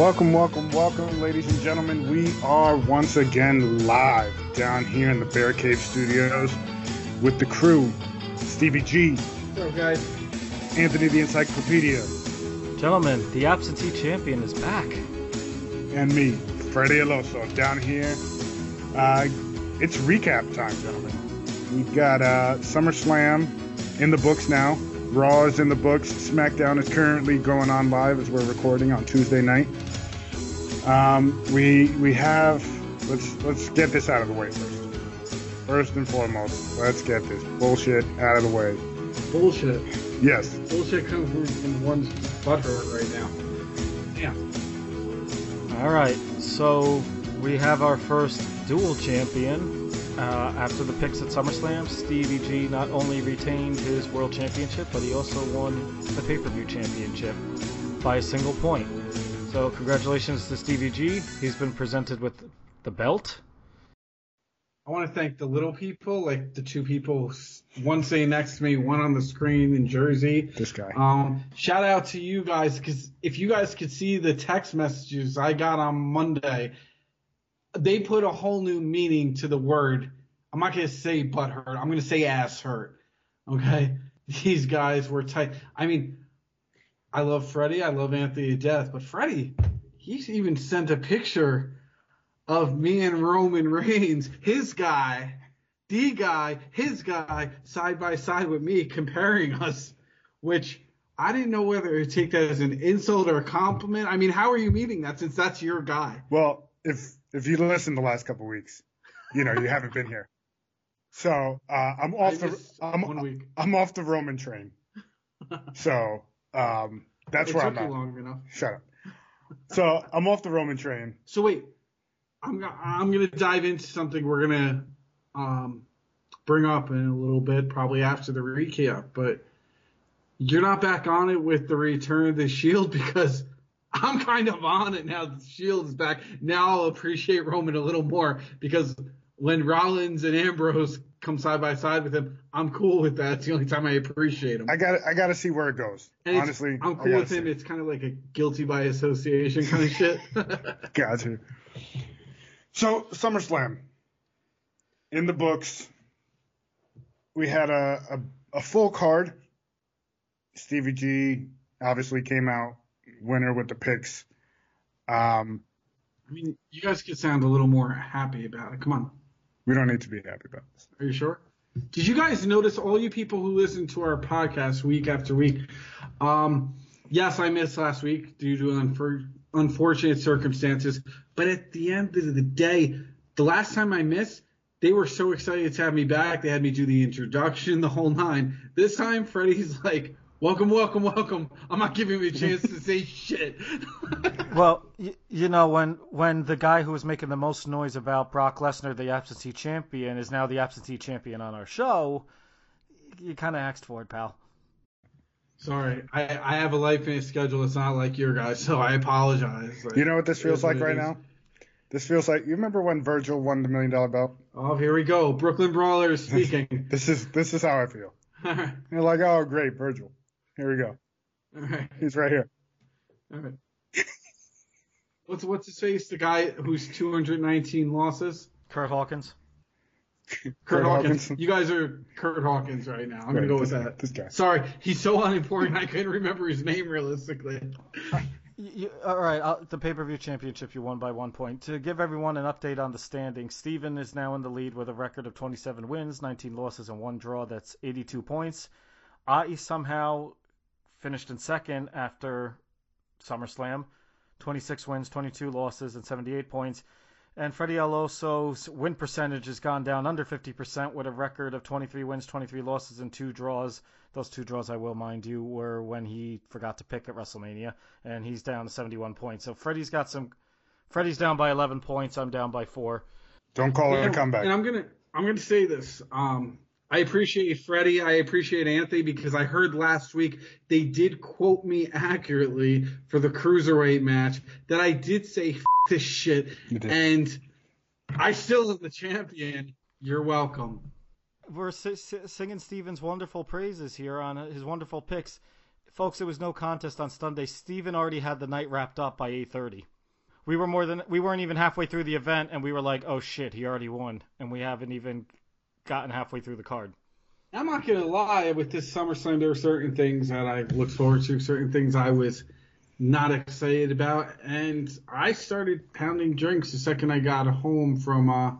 Welcome, welcome, welcome, ladies and gentlemen. We are once again live down here in the Bear Cave Studios with the crew Stevie G. What's up, guys? Anthony the Encyclopedia. Gentlemen, the absentee champion is back. And me, Freddie Aloso, down here. Uh, it's recap time, gentlemen. We've got uh, SummerSlam in the books now. Raw is in the books. SmackDown is currently going on live as we're recording on Tuesday night. Um, we we have let's let's get this out of the way first. First and foremost, let's get this bullshit out of the way. Bullshit. Yes. Bullshit comes from, from one's butthurt right now. Yeah. All right, so we have our first dual champion. Uh, after the picks at SummerSlam, Stevie G not only retained his World Championship, but he also won the pay-per-view championship by a single point. So congratulations to Stevie G. He's been presented with the belt. I want to thank the little people, like the two people, one sitting next to me, one on the screen in Jersey. This guy. Um, shout out to you guys because if you guys could see the text messages I got on Monday, they put a whole new meaning to the word. I'm not gonna say butt hurt. I'm gonna say ass hurt. Okay, these guys were tight. I mean, I love Freddie. I love Anthony to death, but Freddie, he's even sent a picture of me and Roman Reigns, his guy, the guy, his guy, side by side with me, comparing us, which I didn't know whether to take that as an insult or a compliment. I mean, how are you meeting that since that's your guy? Well, if if you listen the last couple weeks, you know you haven't been here. So uh, I'm off the I'm, one week. I'm off the Roman train. so um, that's it where I'm at. long enough. Shut up. So I'm off the Roman train. So wait, I'm I'm gonna dive into something we're gonna um, bring up in a little bit, probably after the recap. But you're not back on it with the return of the Shield because I'm kind of on it now. The Shield is back. Now I'll appreciate Roman a little more because when Rollins and Ambrose come side by side with him, I'm cool with that. It's the only time I appreciate him. I got I got to see where it goes. And Honestly, I'm cool with him. see. It's kind of like a guilty by association kind of shit. Got you. So SummerSlam in the books. We had a, a a full card. Stevie G obviously came out winner with the picks. Um, I mean, you guys could sound a little more happy about it. Come on. We don't need to be happy about this. Are you sure? Did you guys notice all you people who listen to our podcast week after week? Um, yes, I missed last week due to unfor- unfortunate circumstances, but at the end of the day, the last time I missed, they were so excited to have me back. They had me do the introduction, the whole nine. This time, Freddie's like, "Welcome, welcome, welcome." I'm not giving you a chance to say shit. Well, y- you know when when the guy who was making the most noise about Brock Lesnar, the absentee champion, is now the absentee champion on our show, you kind of asked for it, pal. Sorry, I, I have a life and a schedule. It's not like your guys, so I apologize. Like, You know what this feels like right is. now? This feels like you remember when Virgil won the million dollar belt? Oh, here we go. Brooklyn Brawlers speaking. This is this is how I feel. You're like, oh great, Virgil. Here we go. All right. He's right here. All right. What's what's his face? The guy who's 219 losses. Kurt Hawkins. Kurt, Kurt Hawkins. Hawkins. You guys are Kurt Hawkins right now. I'm gonna go with that. This guy. Sorry, he's so unimportant. I couldn't remember his name realistically. You- all right, uh, the pay-per-view championship you won by one point. To give everyone an update on the standings, Steven is now in the lead with a record of 27 wins, 19 losses, and one draw. That's 82 points. I somehow finished in second after SummerSlam, 26 wins, 22 losses, and 78 points. And Freddie Alonso's win percentage has gone down under 50% with a record of 23 wins, 23 losses, and two draws. Those two draws, I will mind you, were when he forgot to pick at WrestleMania, and he's down to 71 points. So Freddie's got some. Freddie's down by 11 points. I'm down by four. Don't call it Yeah, a comeback. And I'm gonna I'm gonna say this. Um, I appreciate Freddie. I appreciate Anthony because I heard last week they did quote me accurately for the cruiserweight match that I did say F- this shit, and I still am the champion. You're welcome. We're si- si- singing Steven's wonderful praises here on uh, his wonderful picks. folks, it was no contest on Sunday. Steven already had the night wrapped up by 8:30. We were more than we weren't even halfway through the event, and we were like, "Oh shit, he already won," and we haven't even gotten halfway through the card. I'm not gonna lie. With this SummerSlam, there are certain things that I looked forward to, certain things I was not excited about, and I started pounding drinks the second I got home from uh,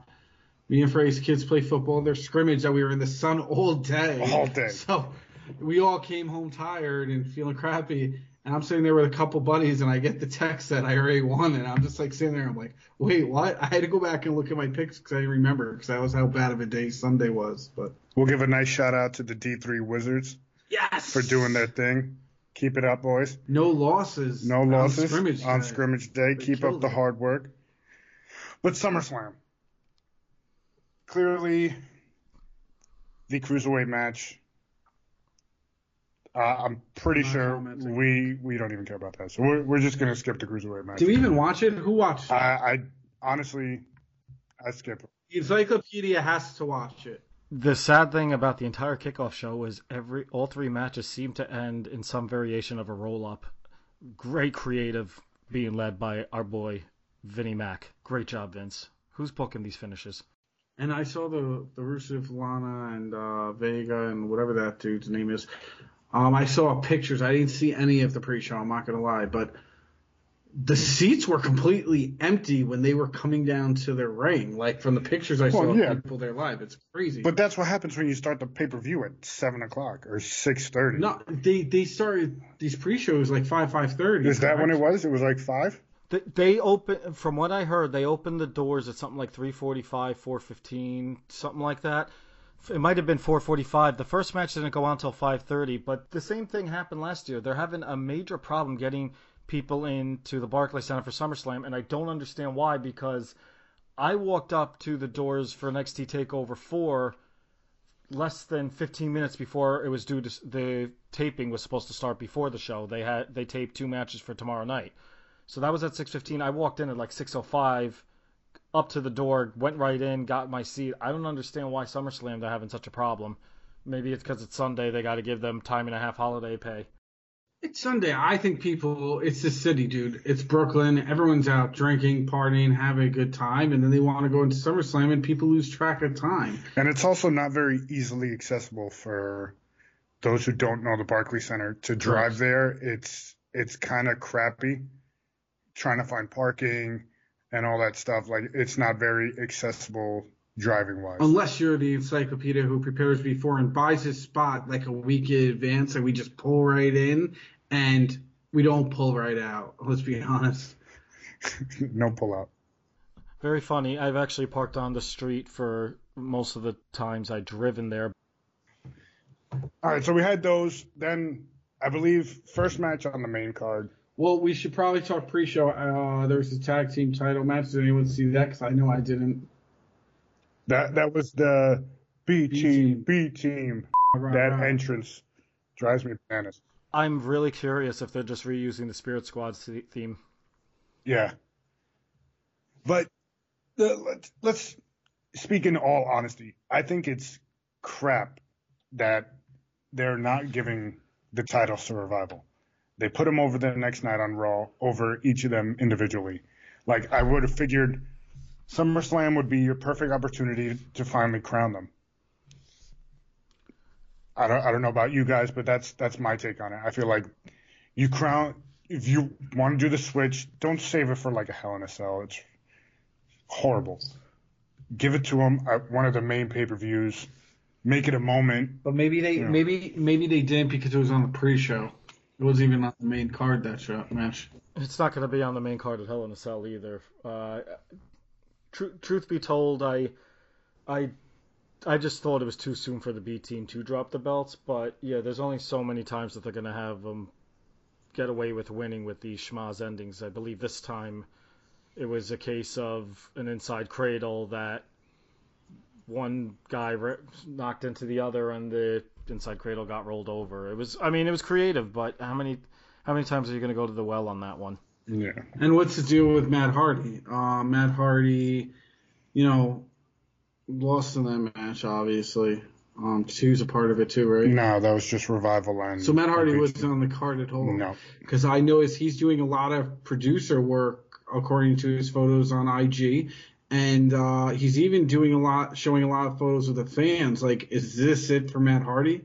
me and Frey's kids play football. Their scrimmage that we were in the sun all day. All day. So we all came home tired and feeling crappy. And I'm sitting there with a couple buddies, and I get the text that I already won, and I'm just like sitting there. I'm like, wait, what? I had to go back and look at my picks because I didn't remember because that was how bad of a day Sunday was. But We'll give a nice shout out to the D3 Wizards yes, for doing their thing. Keep it up, boys. no losses. No on losses scrimmage on day. scrimmage day. They Keep up the it. hard work. But SummerSlam. Clearly, the cruiserweight match. Uh, I'm pretty Not sure commenting. we we don't even care about that. So we're we're just gonna skip the cruiserweight match. Do we even watch it? Who watched it? I, I honestly, I skip. it. The Encyclopedia has to watch it. The sad thing about the entire kickoff show was every all three matches seemed to end in some variation of a roll up. Great creative being led by our boy Vinnie Mac. Great job, Vince. Who's booking these finishes? And I saw the the Rusev Lana and uh, Vega and whatever that dude's name is. Um, I saw pictures. I didn't see any of the pre-show. I'm not gonna lie, but the seats were completely empty when they were coming down to their ring. Like from the pictures I saw Well, of yeah. people there live, it's crazy. But that's what happens when you start the pay per view at seven o'clock or six thirty. no, they they started these pre-shows like five five thirty. Is that when it was? It was like five. They, they open, from what I heard, they opened the doors at something like 3:45, 4:15, something like that. It might have been 4:45. The first match didn't go on until 5:30, but the same thing happened last year. They're having a major problem getting people into the Barclays Center for SummerSlam, and I don't understand why. Because I walked up to the doors for NXT Takeover 4 less than 15 minutes before it was due to the taping was supposed to start before the show. They had they taped two matches for tomorrow night. So that was at 6:15. I walked in at like 6:05, up to the door, went right in, got my seat. I don't understand why SummerSlam they're having such a problem. Maybe it's because it's Sunday. They got to give them time and a half holiday pay. It's Sunday. I think people, it's the city, dude. It's Brooklyn. Everyone's out drinking, partying, having a good time, and then they want to go into SummerSlam, and people lose track of time. And it's also not very easily accessible for those who don't know the Barclays Center to drive there. It's it's kind of crappy trying to find parking and all that stuff. Like it's not very accessible driving wise. Unless you're the encyclopedia who prepares before and buys his spot like a week in advance, and we just pull right in, and we don't pull right out. Let's be honest. no pull out. Very funny. I've actually parked on the street for most of the times I've driven there. All right, so we had those. Then I believe first match on the main card. Well, we should probably talk pre-show. Uh, there's a tag team title match. Did anyone see that? Because I know I didn't. That that was the B B team. team. B team. Right, That right. entrance drives me bananas. I'm really curious if they're just reusing the Spirit Squad's th- theme. Yeah. But the, let's, let's speak in all honesty. I think it's crap that they're not giving the title to Revival. They put them over the next night on Raw over each of them individually. Like I would have figured SummerSlam would be your perfect opportunity to finally crown them. I don't I don't know about you guys, but that's that's my take on it. I feel like you crown if you want to do the switch, don't save it for like a Hell in a Cell. It's horrible. Give it to them at one of the main pay per views. Make it a moment. But maybe they Yeah. maybe maybe they didn't because it was on the pre-show. It wasn't even on the main card that show match. It's not going to be on the main card at Hell in a Cell either. Uh, tr- truth be told, I, I, I just thought it was too soon for the B team to drop the belts. But yeah, there's only so many times that they're going to have them get away with winning with these schmoz endings. I believe this time it was a case of an inside cradle that one guy re- knocked into the other and the inside cradle got rolled over. It was, I mean, it was creative, but how many, how many times are you going to go to the well on that one? Yeah. And what's the deal with Matt Hardy? Uh, Matt Hardy, you know, lost in that match, obviously. Um, two's a part of it too, right? No, that was just Revival and. So Matt Hardy wasn't on the card at all. No. because I noticed he's doing a lot of producer work according to his photos on IG, and uh, he's even doing a lot, showing a lot of photos of the fans. Like, is this it for Matt Hardy?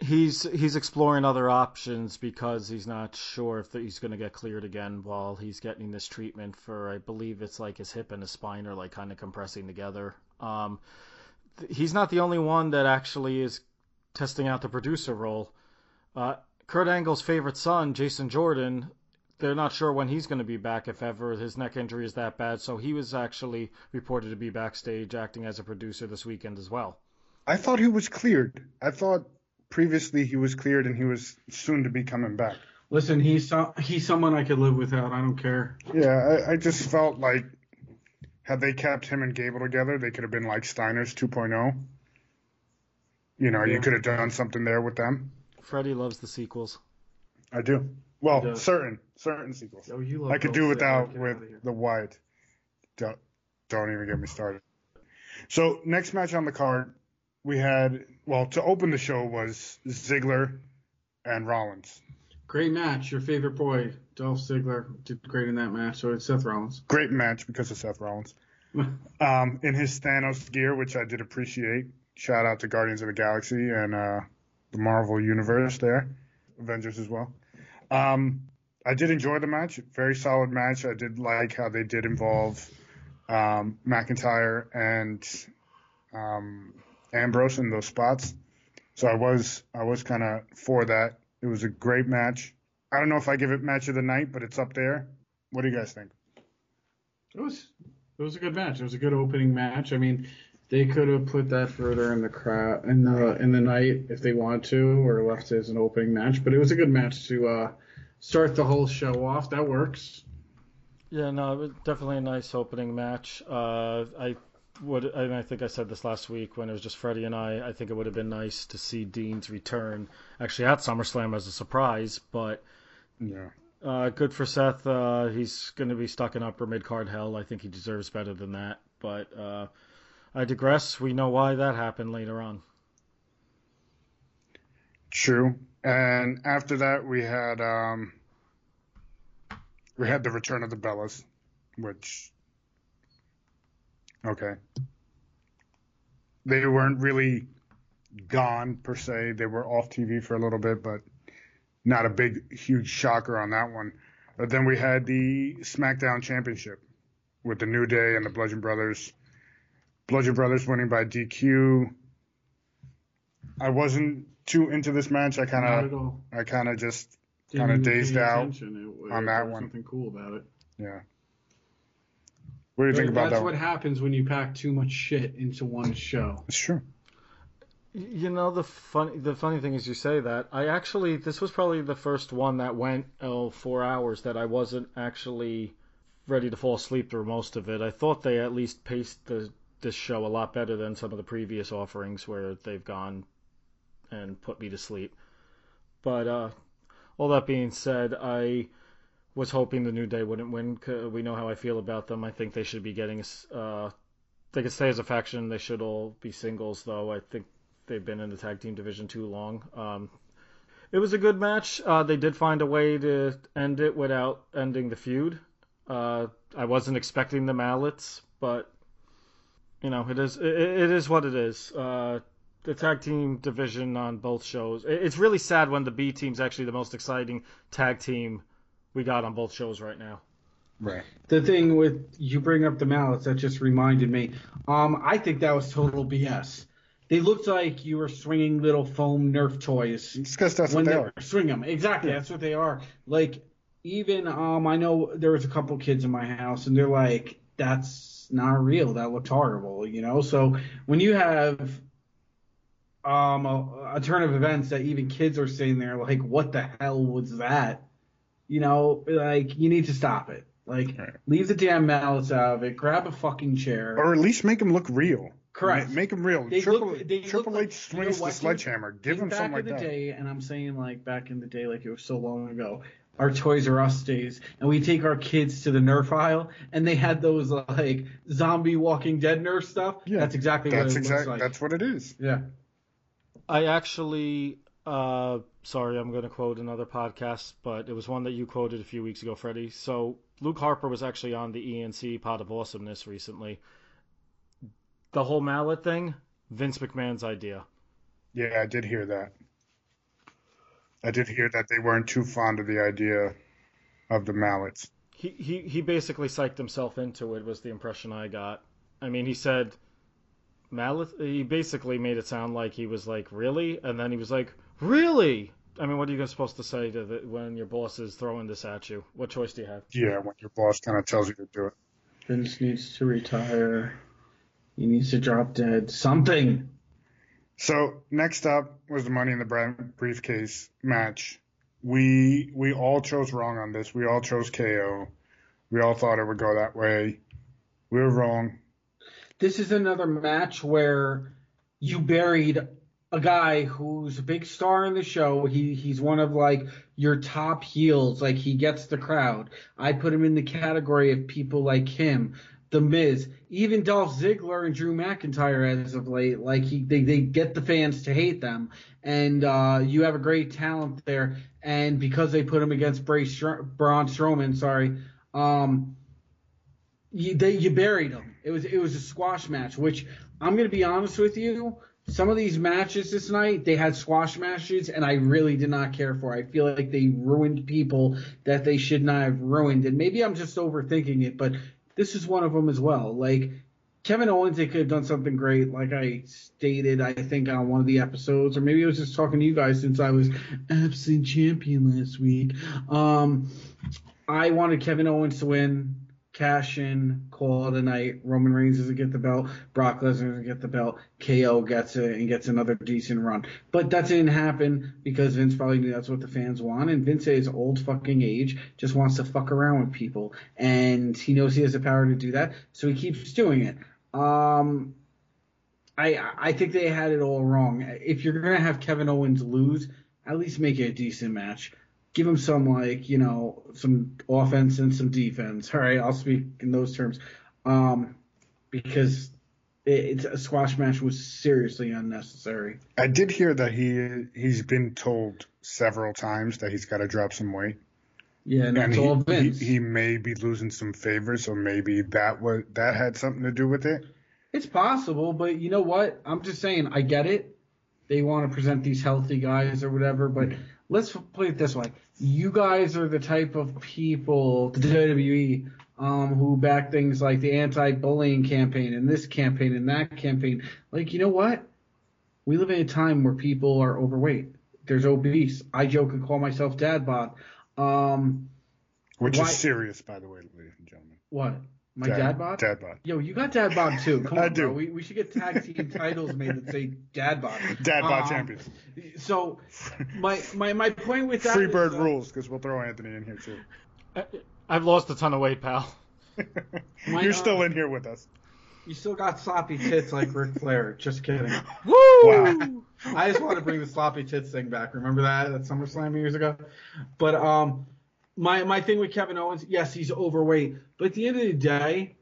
He's he's exploring other options because he's not sure if he's going to get cleared again while he's getting this treatment for I believe it's like his hip and his spine are like kind of compressing together. Um, th- he's not the only one that actually is testing out the producer role. Uh, Kurt Angle's favorite son, Jason Jordan, they're not sure when he's going to be back if ever his neck injury is that bad. So he was actually reported to be backstage acting as a producer this weekend as well. I thought he was cleared. I thought previously he was cleared and he was soon to be coming back. Listen, he's so, he's someone I could live without. I don't care. Yeah, I, I just felt like had they kept him and Gable together, they could have been like Steiner's 2.0. You know, Yeah. you could have done something there with them. Freddie loves the sequels. I do. Well, does. certain certain sequels. Oh, you love I could do without with the white. Don't don't even get me started. So next match on the card, we had well to open the show was Ziggler and Rollins. Great match. Your favorite boy, Dolph Ziggler, did great in that match. So it's Seth Rollins. Great match because of Seth Rollins. Um, in his Thanos gear, which I did appreciate. Shout out to Guardians of the Galaxy and uh, the Marvel Universe there, Avengers as well. Um, I did enjoy the match. Very solid match. I did like how they did involve um, McIntyre and um, Ambrose in those spots. So I was I was kind of for that. It was a great match. I don't know if I give it match of the night, but it's up there. What do you guys think? It was it was a good match. It was a good opening match. I mean, they could have put that further in the crowd in the in the night if they wanted to, or left it as an opening match. But it was a good match to uh, start the whole show off. That works. Yeah, no, it was definitely a nice opening match. Uh, I would, and I think I said this last week when it was just Freddie and I. I think it would have been nice to see Dean's return actually at SummerSlam as a surprise, but Yeah. uh, good for Seth. Uh, he's going to be stuck in upper mid card hell. I think he deserves better than that. But uh, I digress. We know why that happened later on. True. And after that, we had um, we had the return of the Bellas, which okay, they weren't really gone per se. They were off TV for a little bit, but not a big, huge shocker on that one. But then we had the SmackDown Championship with the New Day and the Bludgeon Brothers. Bludgeon Brothers winning by DQ. I wasn't too into this match. I kind of. I kind of just kinda dazed out attention. It- on that one. Something cool about it. yeah. What do you think about That's that? That's what happens when you pack too much shit into one show. It's true. You know the funny the funny thing is you say that I actually this was probably the first one that went oh four hours that I wasn't actually ready to fall asleep through most of it. I thought they at least paced the this show a lot better than some of the previous offerings where they've gone and put me to sleep. But uh, all that being said, I was hoping the New Day wouldn't win. We know how I feel about them. I think they should be getting. Uh, they could stay as a faction. They should all be singles, though. I think they've been in the tag team division too long. Um, it was a good match. Uh, they did find a way to end it without ending the feud. Uh, I wasn't expecting the mallets, but you know, it is it, it is what it is. Uh, the tag team division on both shows. It, it's really sad when the B team's actually the most exciting tag team we got on both shows right now. Right. The thing with you bring up the mallets, that just reminded me. Um, I think that was total BS. They looked like you were swinging little foam Nerf toys because that's when what they they are. swing them. Exactly, that's what they are. Like even um, I know there was a couple kids in my house, and they're like, "That's not real. That looked horrible," you know. So when you have um a, a turn of events that even kids are sitting there like, "What the hell was that?" You know, like you need to stop it. Like Right. leave the damn mallets out of it. Grab a fucking chair. Or at least make them look real. Correct. Ma- Make them real. They Triple, look- they Triple H like- swings you know the sledgehammer. Give him something like that. Back in the day, and I'm saying like back in the day, like it was so long ago. Our Toys R Us days, and we take our kids to the Nerf aisle, and they had those like zombie Walking Dead Nerf stuff. Yeah, that's exactly That's what it exactly looks like. that's what it is. Yeah, I actually, uh, sorry, I'm going to quote another podcast, but it was one that you quoted a few weeks ago, Freddie. So Luke Harper was actually on the E&C Pod of Awesomeness recently. The whole mallet thing, Vince McMahon's idea. Yeah, I did hear that. I did hear that they weren't too fond of the idea of the mallets. He he he basically psyched himself into it. Was the impression I got. I mean, he said mallet. He basically made it sound like he was like, really, and then he was like, really. I mean, what are you supposed to say to the, when your boss is throwing this at you? What choice do you have? Yeah, when your boss kind of tells you to do it. Vince needs to retire. He needs to drop dead. Something. So next up was the Money in the Briefcase match. We we all chose wrong on this. We all chose KO. We all thought it would go that way. We were wrong. This is another match where you buried a guy who's a big star in the show. He he's one of like your top heels. Like he gets the crowd. I put him in the category of people like him. The Miz, even Dolph Ziggler and Drew McIntyre as of late, like he they, they get the fans to hate them, and uh, you have a great talent there. And because they put him against Bray Braun Strowman, sorry, um, you they you buried him. It was it was a squash match, which I'm gonna be honest with you. Some of these matches this night, they had squash matches, and I really did not care for. I feel like they ruined people that they should not have ruined, and maybe I'm just overthinking it, but this is one of them as well. Like Kevin Owens, they could have done something great, like I stated, I think on one of the episodes, or maybe I was just talking to you guys since I was absent champion last week. Um, I wanted Kevin Owens to win cash in, call it a night. Roman Reigns doesn't get the belt. Brock Lesnar doesn't get the belt. KO gets it and gets another decent run. But that didn't happen because Vince probably knew that's what the fans want. And Vince at his old fucking age just wants to fuck around with people. And he knows he has the power to do that. So he keeps doing it. Um, I, I think they had it all wrong. If you're going to have Kevin Owens lose, at least make it a decent match give him some like you know some offense and some defense. All right, I'll speak in those terms, um, because it, it's a squash match was seriously unnecessary. I did hear that he he's been told several times that he's got to drop some weight. Yeah, and, and he. He, he may be losing some favors, so maybe that was that had something to do with it. It's possible, but you know what? I'm just saying, I get it. They want to present these healthy guys or whatever, but let's put it this way: you guys are the type of people, the WWE, um, who back things like the anti-bullying campaign and this campaign and that campaign. Like, you know what? We live in a time where people are overweight. There's obese. I joke and call myself dad bod. Um, Which why, is serious, by the way, ladies and gentlemen. What? My dad, dad bod? Dad bod. Yo, you got dad bod too. Come I on, do. Bro. We, we should get tag team titles made that say dad bod. Dad bod um, champions. So my my my point with that Free bird is, uh, rules because we'll throw Anthony in here too. I, I've lost a ton of weight, pal. my, You're uh, still in here with us. You still got sloppy tits like Ric Flair. Just kidding. Woo! Wow. I just want to bring the sloppy tits thing back. Remember that at SummerSlam years ago? But um, my my thing with Kevin Owens, yes, he's overweight, but at the end of the day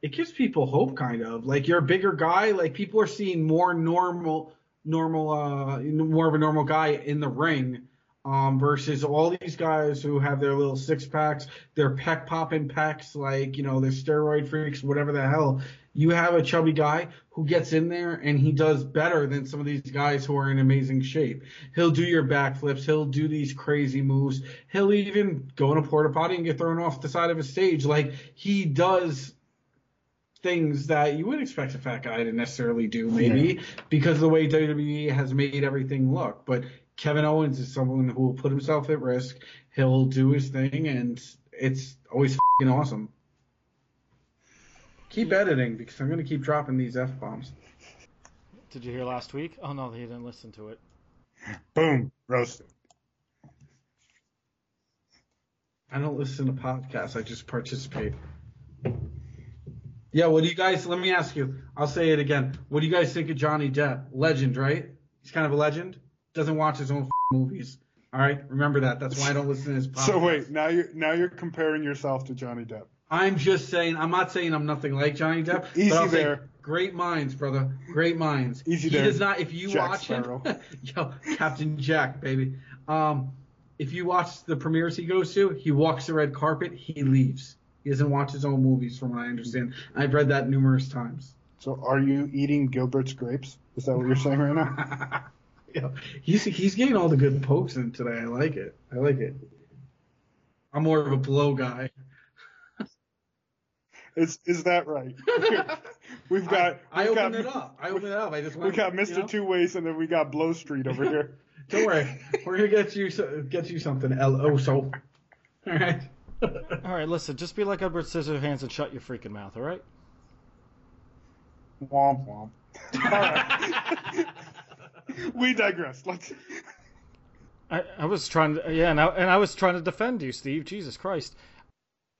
it gives people hope kind of. Like you're a bigger guy like people are seeing more normal normal uh more of a normal guy in the ring um versus all these guys who have their little six packs their peck popping pecs like you know they're steroid freaks whatever the hell you have a chubby guy who gets in there and he does better than some of these guys who are in amazing shape. He'll do your backflips. He'll do these crazy moves. He'll even go in a porta potty and get thrown off the side of a stage. Like he does things that you would expect a fat guy to necessarily do, maybe yeah. because of the way WWE has made everything look. But Kevin Owens is someone who will put himself at risk. He'll do his thing, and it's always awesome. Keep editing because I'm going to keep dropping these f bombs. Did you hear last week? Oh no, he didn't listen to it. Boom, roasted. I don't listen to podcasts. I just participate. Yeah, what do you guys? Let me ask you. I'll say it again. What do you guys think of Johnny Depp? Legend, right? He's kind of a legend. Doesn't watch his own movies. All right, remember that. That's why I don't listen to his podcast. So wait, now you're now you're comparing yourself to Johnny Depp. I'm just saying. I'm not saying I'm nothing like Johnny Depp. Easy there. Great minds, brother. Great minds. Easy he there, does not. If you Jack watch Sparrow. him, yo, Captain Jack, baby. Um, if you watch the premieres he goes to, he walks the red carpet. He leaves. He doesn't watch his own movies, from what I understand. I've read that numerous times. So, are you eating Gilbert's grapes? Is that what you're saying right now? Yo, he's he's getting all the good pokes in today. I like it. I like it. I'm more of a blow guy. Is is that right? We've got. I, I we've opened got, it up. I opened it up. I just We went, got you Mr. know? Two Ways, and then we got Blow Street over here. Don't worry, we're gonna get you get you something. L O so. All right. All right, listen, just be like Edward Scissorhands and shut your freaking mouth, all right? Womp womp. All right. we digress. Let's. I, I was trying to, yeah, and I, and I was trying to defend you, Steve. Jesus Christ.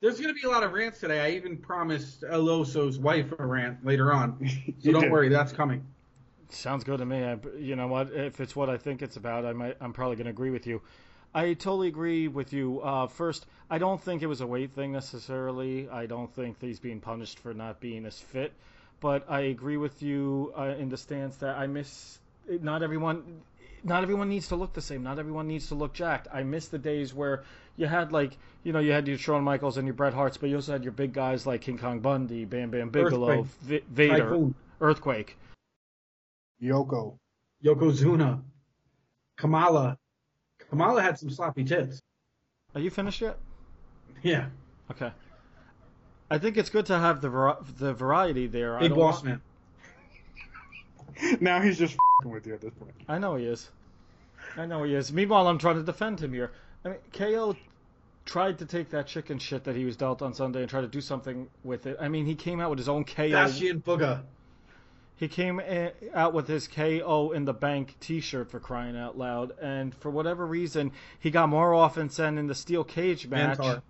There's gonna be a lot of rants today. I even promised Eloso's wife a rant later on, so don't did. worry, that's coming. Sounds good to me. I, you know what? If it's what I think it's about, I might. I'm probably going to agree with you. I totally agree with you. Uh, first, I don't think it was a weight thing necessarily. I don't think that he's being punished for not being as fit. But I agree with you uh, in the stance that I miss. Not everyone. Not everyone needs to look the same. Not everyone needs to look jacked. I miss the days where you had like, you know, you had your Shawn Michaels and your Bret Harts, but you also had your big guys like King Kong Bundy, Bam Bam Bigelow, v- Vader, Typhoon, Earthquake. Yoko. Yokozuna, Kamala. Kamala had some sloppy tits. Are you finished yet? Yeah, Okay. I think it's good to have the var- the variety there. I big don't boss want- man. Now he's just fing with you at this point. I know he is. I know he is. Meanwhile, I'm trying to defend him here. I mean, KO tried to take that chicken shit that he was dealt on Sunday and try to do something with it. I mean, he came out with his own KO. Bastion Booger. He came out with his KO in the bank T-shirt for crying out loud, and for whatever reason, he got more offense in in the steel cage match Mantaur.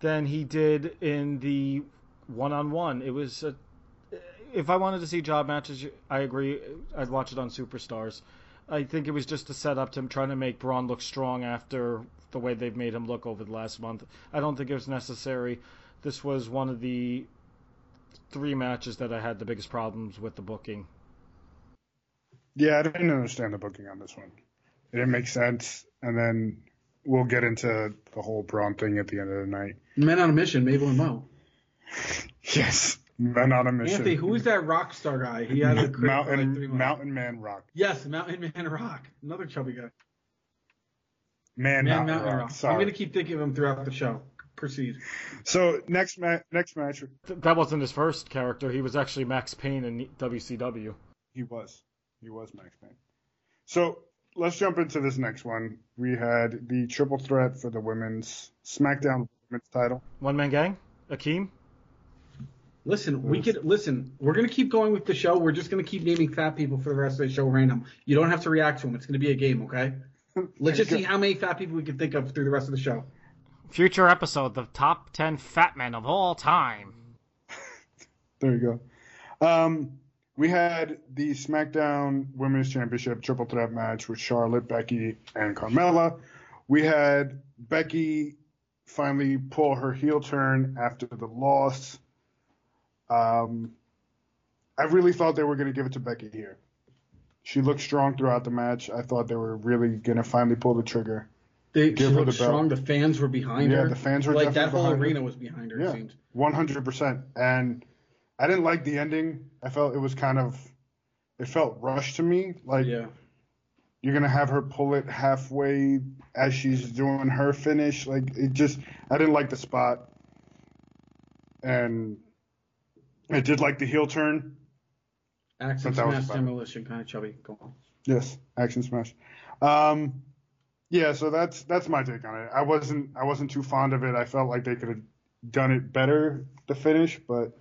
than he did in the one-on-one. It was a, if I wanted to see job matches, I agree. I'd watch it on Superstars. I think it was just a setup to him trying to make Braun look strong after the way they've made him look over the last month. I don't think it was necessary. This was one of the three matches that I had the biggest problems with the booking. Yeah, I didn't understand the booking on this one. It didn't make sense, and then we'll get into the whole Braun thing at the end of the night. Men on a mission, Mabel and Mo. Yes, men on a mission. Anthony, who is that rock star guy? He had a crit for like Mountain. Mountain Man Rock. Yes, Mountain Man Rock. Another chubby guy. Man, Man Mountain, Mountain Rock. Rock. Sorry. I'm gonna keep thinking of him throughout the show. Proceed. So next ma- next match, That wasn't his first character. He was actually Max Payne in WCW. he was he was Max Payne. So let's jump into this next one. We had the triple threat for the women's SmackDown women's title. One man gang? Akeem? Listen, we could listen. We're gonna keep going with the show. We're just gonna keep naming fat people for the rest of the show random. You don't have to react to them. It's gonna be a game, okay? Let's just see how many fat people we can think of through the rest of the show. Future episode, the top 10 fat men of all time. There you go. Um, we had the SmackDown Women's Championship triple threat match with Charlotte, Becky, and Carmella. We had Becky finally pull her heel turn after the loss. Um, I really thought they were going to give it to Becky here. She looked strong throughout the match. I thought they were really going to finally pull the trigger. They, she Give her looked the strong. The fans were behind Yeah, her. Yeah, the fans were like that whole behind her. arena was behind her. Yeah. One hundred percent. And I didn't like the ending. I felt it was kind of it felt rushed to me. Like Yeah. you're gonna have her pull it halfway as she's doing her finish. Like it just I didn't like the spot. And I did like the heel turn. Accent But that was smash demolition kind of chubby. Go on. Yes, Ax and Smash. Um yeah, so that's that's my take on it. I wasn't I wasn't too fond of it. I felt like they could have done it better the finish, but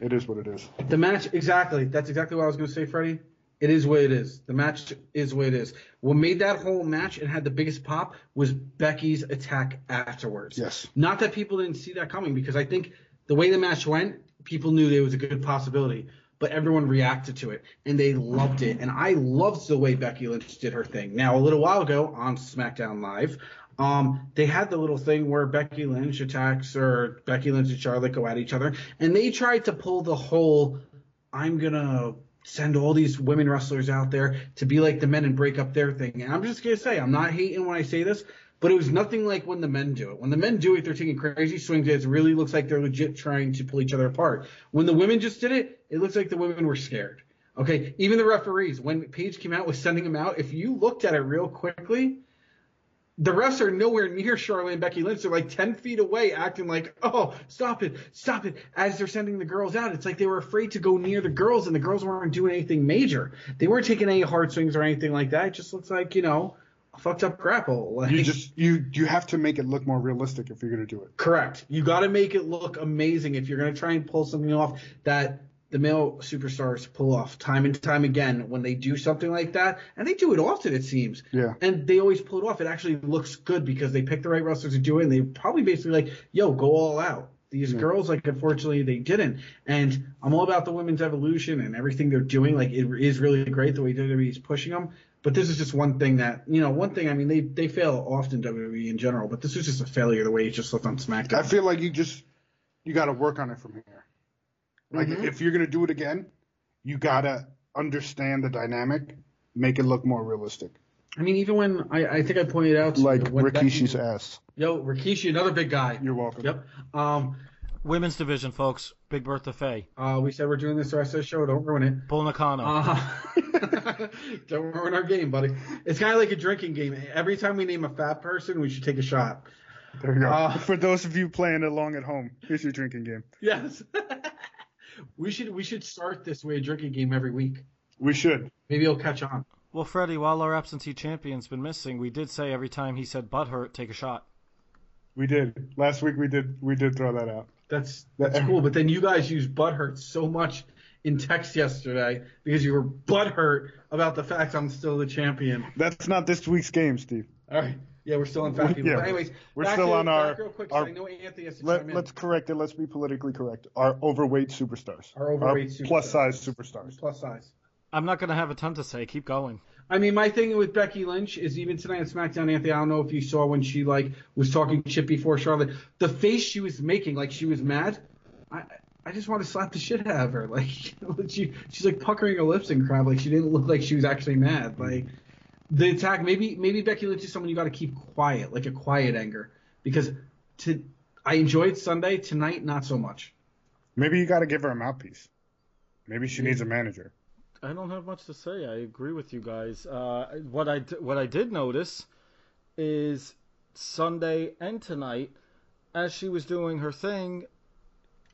it is what it is. The match, exactly. That's exactly what I was going to say, Freddie. It is what it is. The match is what it is. What made that whole match and had the biggest pop was Becky's attack afterwards. Yes. Not that people didn't see that coming, because I think the way the match went, people knew there was a good possibility, but everyone reacted to it and they loved it. And I loved the way Becky Lynch did her thing. Now, a little while ago on SmackDown Live, um, they had the little thing where Becky Lynch attacks or Becky Lynch and Charlotte go at each other, and they tried to pull the whole I'm gonna send all these women wrestlers out there to be like the men and break up their thing. And I'm just gonna say, I'm not hating when I say this, but it was nothing like when the men do it. When the men do it, they're taking crazy swings. It really looks like they're legit trying to pull each other apart. When the women just did it, it looks like the women were scared. Okay, even the referees, when Paige came out was sending them out, if you looked at it real quickly, the refs are nowhere near Charlotte and Becky Lynch. They're like 10 feet away, acting like, oh, stop it, stop it, as they're sending the girls out. It's like they were afraid to go near the girls, and the girls weren't doing anything major. They weren't taking any hard swings or anything like that. It just looks like, you know, fucked up grapple. Like, You just you you have to make it look more realistic if you're gonna do it. Correct. You got to make it look amazing if you're going to try and pull something off that the male superstars pull off time and time again when they do something like that, and they do it often, it seems. Yeah. And they always pull it off. It actually looks good because they pick the right wrestlers to do it, and they probably basically like, yo, go all out. These Yeah. girls, like, unfortunately, they didn't. And I'm all about the women's evolution and everything they're doing. Like, it is really great the way WWE is pushing them. But this is just one thing that, you know, one thing, I mean, they, they fail often, WWE in general, but this was just a failure the way it just looked on SmackDown. I feel like you just you got to work on it from here. Like Mhm. if you're gonna do it again, you gotta understand the dynamic, make it look more realistic. I mean, even when I, I think I pointed out to Like you when Rikishi's Becky- ass. Yo, Rikishi, another big guy. You're welcome. Yep. Um, Women's division, folks. Big Bertha Faye. uh, we said we're doing this the rest of the show. Don't ruin it. Bull Nakano. Uh, don't ruin our game, buddy. It's kind of like a drinking game. Every time we name a fat person, we should take a shot. There you go. Uh, For those of you playing along at home, here's your drinking game. Yes. we should we should start this way a drinking game every week. We should. Maybe it'll catch on. well, Freddie, while our absentee champion's been missing, we did say every time he said butt hurt, take a shot. We did. Last week we did we did throw that out. That's that's cool. But then you guys use butthurt so much in text yesterday because you were butthurt about the fact I'm still the champion. That's not this week's game, Steve. All right. Yeah, we're still in fact people. Yeah. But anyways, We're back still to, on back our- real quick. our- I know Anthony has to Let, chime in. let's correct it. Let's be politically correct. Our overweight superstars. Our overweight plus superstars. size superstars. plus size. I'm not going to have a ton to say. Keep going. I mean, my thing with Becky Lynch is even tonight on SmackDown, Anthony. I don't know if you saw when she like was talking shit before Charlotte. The face she was making, like she was mad. I I just want to slap the shit out of her. Like she she's like puckering her lips and crap. Like she didn't look like she was actually mad. Like the attack, maybe maybe Becky Lynch is someone you got to keep quiet, like a quiet anger, because to I enjoyed Sunday tonight, not so much. Maybe you got to give her a mouthpiece. Maybe she needs a manager. I don't have much to say. I agree with you guys. Uh, what I what I did notice is Sunday and tonight, as she was doing her thing,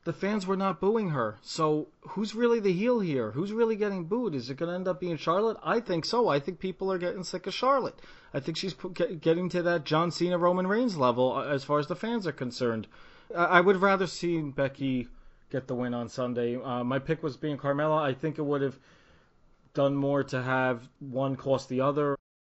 the fans were not booing her. So who's really the heel here? Who's really getting booed? Is it going to end up being Charlotte? I think so. I think people are getting sick of Charlotte. I think she's getting to that John Cena Roman Reigns level uh, as far as the fans are concerned. I, would rather see Becky get the win on Sunday. Uh, my pick was being Carmella. I think it would have done more to have one cost the other.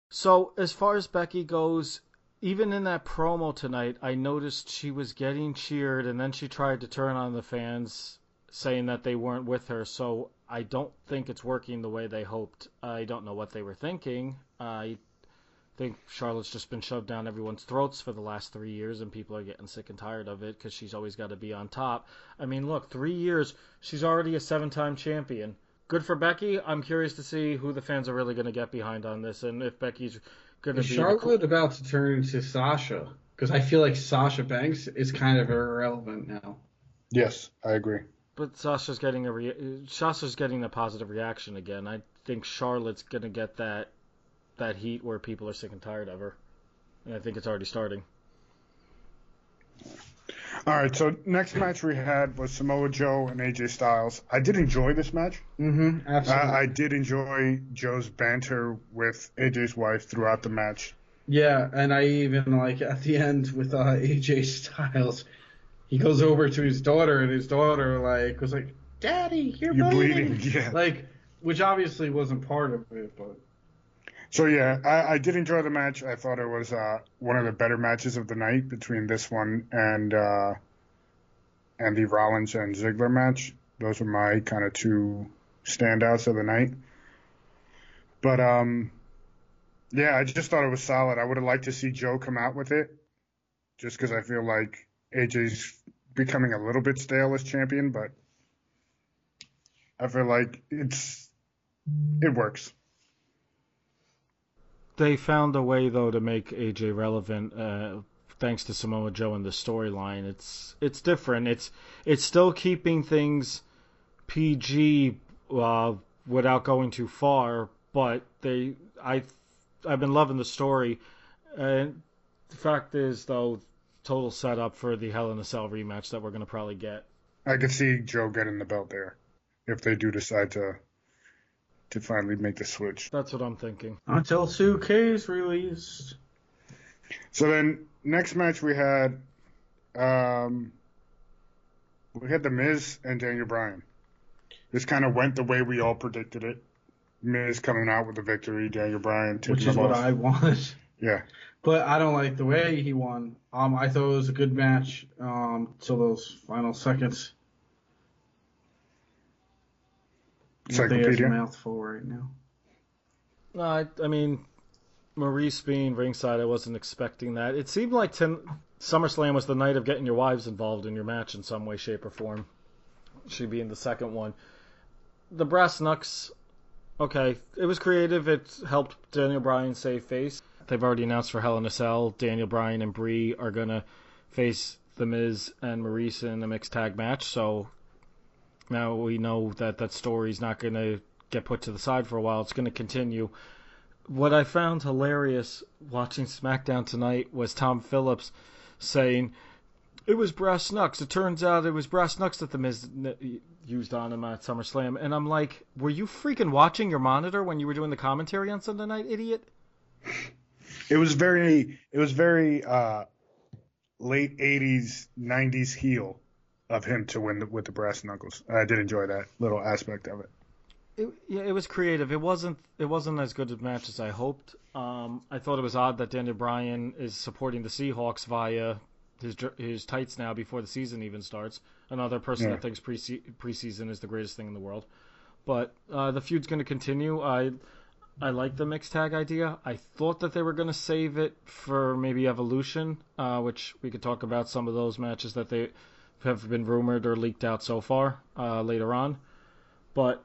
So as far as Becky goes, even in that promo tonight, I noticed she was getting cheered, and then she tried to turn on the fans, saying that they weren't with her. So I don't think it's working the way they hoped. I don't know what they were thinking. I think Charlotte's just been shoved down everyone's throats for the last three years, and people are getting sick and tired of it because she's always got to be on top. I mean, look, three years, she's already a seven-time champion. Good for Becky. I'm curious to see who the fans are really going to get behind on this, and if Becky's going to Is be. Charlotte about to turn into Sasha? Because I feel like Sasha Banks is kind of irrelevant now. Yes, I agree. But Sasha's getting a rea- Sasha's getting a positive reaction again. I think Charlotte's going to get that that heat where people are sick and tired of her, and I think it's already starting. All right, so next match we had was Samoa Joe and AJ Styles. I did enjoy this match. Mm-hmm. Absolutely. I, I did enjoy Joe's banter with AJ's wife throughout the match. yeah, and I even like at the end with uh, AJ Styles, he goes over to his daughter, and his daughter like was like, "Daddy, you're, You're bleeding." bleeding, yeah. Like, which obviously wasn't part of it, but So yeah, I, I did enjoy the match. I thought it was uh, one of the better matches of the night between this one and uh, and the Rollins and Ziggler match. Those were my kind of two standouts of the night. But um, yeah, I just thought it was solid. I would have liked to see Joe come out with it, just because I feel like AJ's becoming a little bit stale as champion. But I feel like it's it works. They found a way though to make AJ relevant, uh, thanks to Samoa Joe and the storyline. It's it's different. It's it's still keeping things PG uh, without going too far, but they I I've been loving the story. And the fact is though, total setup for the Hell in a Cell rematch that we're gonna probably get. I could see Joe getting the belt there if they do decide to to finally make the switch. That's what I'm thinking. Until 2K is released. So then next match we had um we had the Miz and Daniel Bryan. This kind of went the way we all predicted it. Miz coming out with the victory, Daniel Bryan taking Which is the what loss. I wanted. Yeah. But I don't like the way he won. Um, I thought it was a good match um, till those final seconds. He has a Encyclopedia. mouthful right now. No, I, I mean, Maryse being ringside, I wasn't expecting that. It seemed like ten, SummerSlam was the night of getting your wives involved in your match in some way, shape, or form. She being the second one. The Brass Knucks, okay, it was creative. It helped Daniel Bryan save face. They've already announced for Hell in a Cell, Daniel Bryan and Brie are gonna face The Miz and Maryse in a mixed tag match. So now we know that that story's not gonna get put to the side for a while. It's gonna continue what I found hilarious watching SmackDown tonight was Tom Phillips saying it was brass knucks. It turns out it was brass knucks that the Miz used on him at SummerSlam, and I'm like, were you freaking watching your monitor when you were doing the commentary on Sunday Night, idiot? It was very it was very uh late 80s 90s heel of him to win the, with the brass knuckles. I did enjoy that little aspect of it. It, yeah, it was creative. It wasn't. It wasn't as good a match as I hoped. Um, I thought it was odd that Daniel Bryan is supporting the Seahawks via his his tights now before the season even starts. Another person Yeah. that thinks pre preseason is the greatest thing in the world. But uh, the feud's going to continue. I I like the mixed tag idea. I thought that they were going to save it for maybe Evolution, uh, which we could talk about some of those matches that they have been rumored or leaked out so far uh, later on. But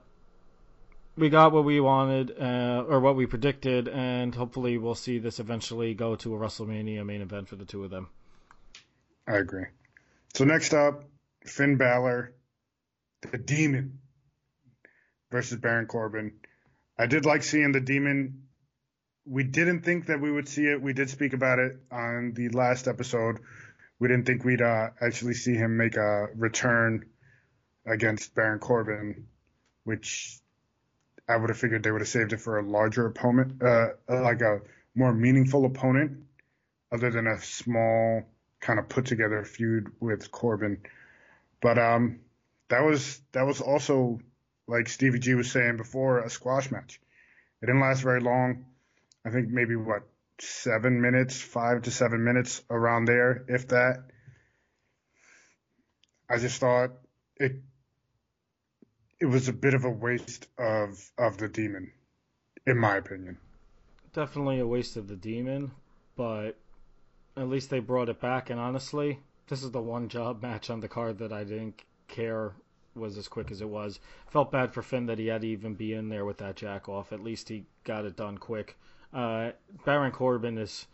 we got what we wanted, uh, or what we predicted, and hopefully we'll see this eventually go to a WrestleMania main event for the two of them. I agree. So next up, Finn Balor, the Demon versus Baron Corbin. I did like seeing the Demon. We didn't think that we would see it. We did speak about it on the last episode. We didn't think we'd uh, actually see him make a return against Baron Corbin, which I would have figured they would have saved it for a larger opponent, uh, like a more meaningful opponent, other than a small kind of put together feud with Corbin. But um, that was that was also like Stevie G was saying before a squash match. It didn't last very long. I think maybe what seven minutes, five to seven minutes around there, if that. I just thought it it was a bit of a waste of of the demon, in my opinion. Definitely a waste of the demon, but at least they brought it back. And honestly, this is the one job match on the card that I didn't care was as quick as it was. Felt bad for Finn that he had to even be in there with that jack off. At least he got it done quick. Uh, Baron Corbin is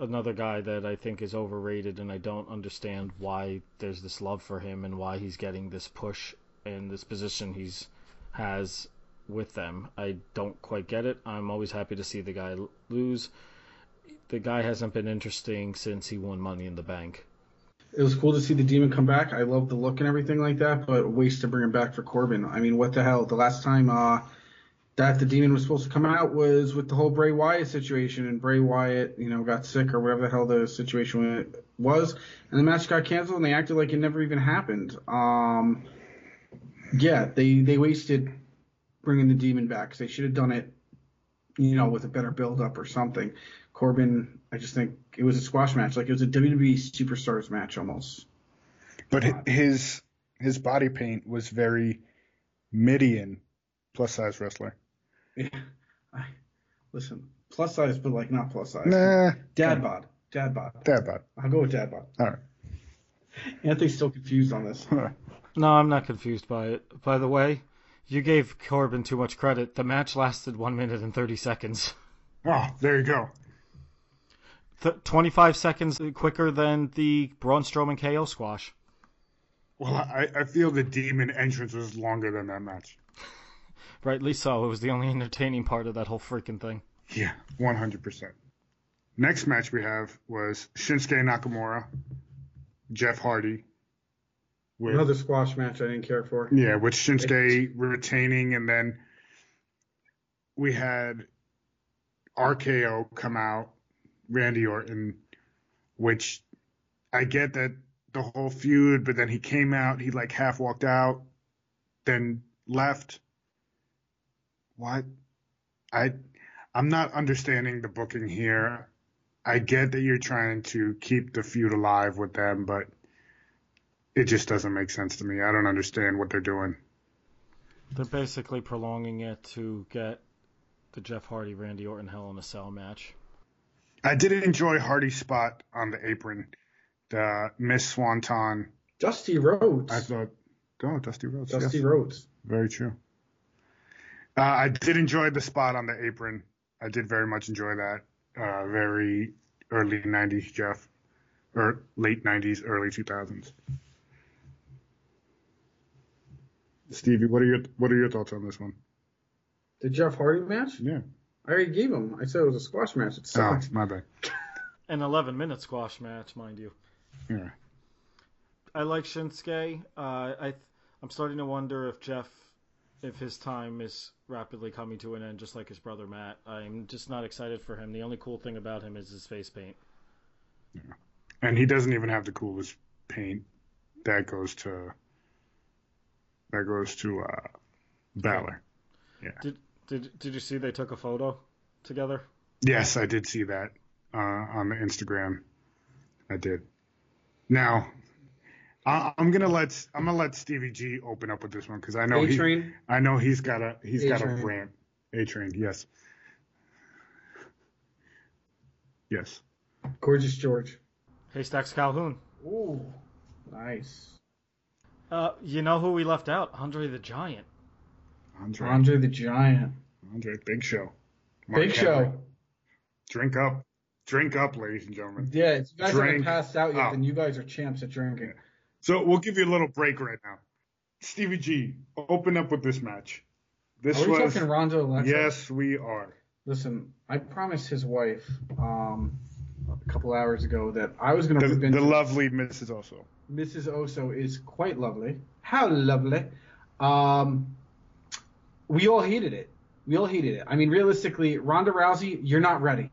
another guy that I think is overrated, and I don't understand why there's this love for him and why he's getting this push and this position he's has with them. I don't quite get it. I'm always happy to see the guy lose. The guy hasn't been interesting since he won Money in the Bank. It was cool to see the demon come back. I love the look and everything like that, but waste to bring him back for Corbin. I mean, what the hell? The last time uh, that the demon was supposed to come out was with the whole Bray Wyatt situation, and Bray Wyatt, you know, got sick or whatever the hell the situation was, and the match got canceled, and they acted like it never even happened. Um, yeah, they they wasted bringing the demon back 'cause they should have done it, you know, with a better build up or something. Corbin, I just think it was a squash match, like it was a WWE Superstars match almost. But hi- his his body paint was very Midian plus size wrestler. Yeah, I, listen, plus size, but like not plus size. Nah, Dad bod, dad bod. that bad. I'll go with dad bod. All right. Anthony's still confused on this. No, I'm not confused by it. By the way, You gave Corbin too much credit. The match lasted one minute and thirty seconds. Oh, there you go. Th- Twenty-five seconds quicker than the Braun Strowman KO squash. Well, I, I feel the demon entrance was longer than that match. Rightly so. It was the only entertaining part of that whole freaking thing. Yeah, 100%. Next match we have was Shinsuke Nakamura, Jeff Hardy. With, Another squash match I didn't care for. yeah, with Shinsuke retaining, and then we had RKO come out, Randy Orton, which I get that the whole feud, but then he came out, he like half walked out, then left. What? I I'm not understanding the booking here. I get that you're trying to keep the feud alive with them, but it just doesn't make sense to me. I don't understand what they're doing. They're basically prolonging it to get the Jeff Hardy Randy Orton Hell in a Cell match. I did enjoy Hardy's spot on the apron, the Miss Swanton. Dusty Rhodes. I thought, oh, Dusty Rhodes. Dusty yes. Rhodes. Very true. Uh, I did enjoy the spot on the apron. I did very much enjoy that. Uh, very early 90s Jeff, or late 90s, early 2000s. Stevie, what are your what are your thoughts on this one? The Jeff Hardy match? Yeah. I already gave him. I said it was a squash match. It Oh, my bad. An 11 minute squash match, mind you. Yeah. I like Shinsuke. Uh, I I'm starting to wonder if Jeff, if his time is rapidly coming to an end, just like his brother Matt. I'm just not excited for him. The only cool thing about him is his face paint. And he doesn't even have the coolest paint. That goes to that goes to uh Balor. Yeah. Did did did you see they took a photo together? Yes, I did see that uh, on the Instagram. I did. Now, I, I'm gonna let I'm gonna let Stevie G open up with this one because I know A he I know he's got a he's got a rant. A train, yes, yes. Gorgeous George. Haystacks Calhoun. Ooh, nice. Uh, you know who we left out? Andre the Giant. Andre, Andre the Giant. Andre, big show. Mark Big Henry. show. Drink up, drink up, ladies and gentlemen. Yeah, if you guys haven't passed out yet, up. then you guys are champs at drinking. So we'll give you a little break right now. Stevie G, open up with this match. This Are we was talking Ronda Alexa? yes, we are. Listen, I promised his wife um, a couple hours ago that I was going to rip the lovely Mrs. Oso. Mrs. Oso is quite lovely. How lovely. Um, we all hated it. We all hated it. I mean, realistically, Ronda Rousey, you're not ready.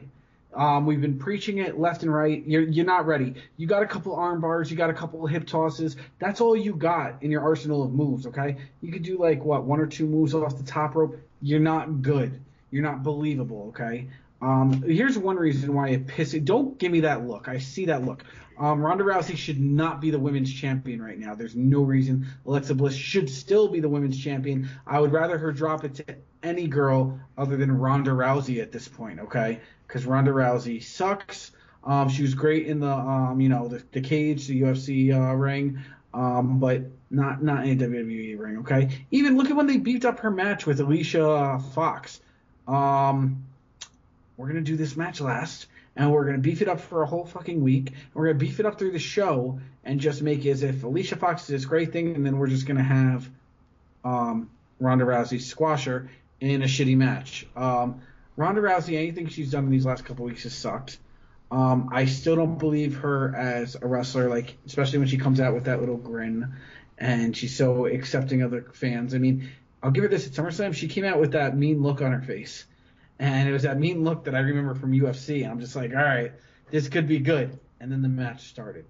Um, we've been preaching it left and right. You're you're not ready. You got a couple arm bars. You got a couple hip tosses. That's all you got in your arsenal of moves. Okay, you could do like what one or two moves off the top rope. You're not good. You're not believable. Okay. Um, here's one reason why it pisses. Don't give me that look. I see that look. Um, Ronda Rousey should not be the women's champion right now. There's no reason. Alexa Bliss should still be the women's champion. I would rather her drop it to any girl other than Ronda Rousey at this point, okay? Because Ronda Rousey sucks. Um, she was great in the, um, you know, the, the cage, the UFC uh, ring, um, but not not in a WWE ring, okay? Even look at when they beefed up her match with Alicia Fox. Um, we're gonna do this match last, and we're gonna beef it up for a whole fucking week. We're gonna beef it up through the show and just make it as if Alicia Fox is this great thing, and then we're just gonna have um, Ronda Rousey squash her in a shitty match. Um, Ronda Rousey, anything she's done in these last couple weeks has sucked. Um, I still don't believe her as a wrestler, like especially when she comes out with that little grin, and she's so accepting of the fans. I mean, I'll give her this at SummerSlam. She came out with that mean look on her face, and it was that mean look that I remember from UFC. I'm just like, all right, this could be good. And then the match started.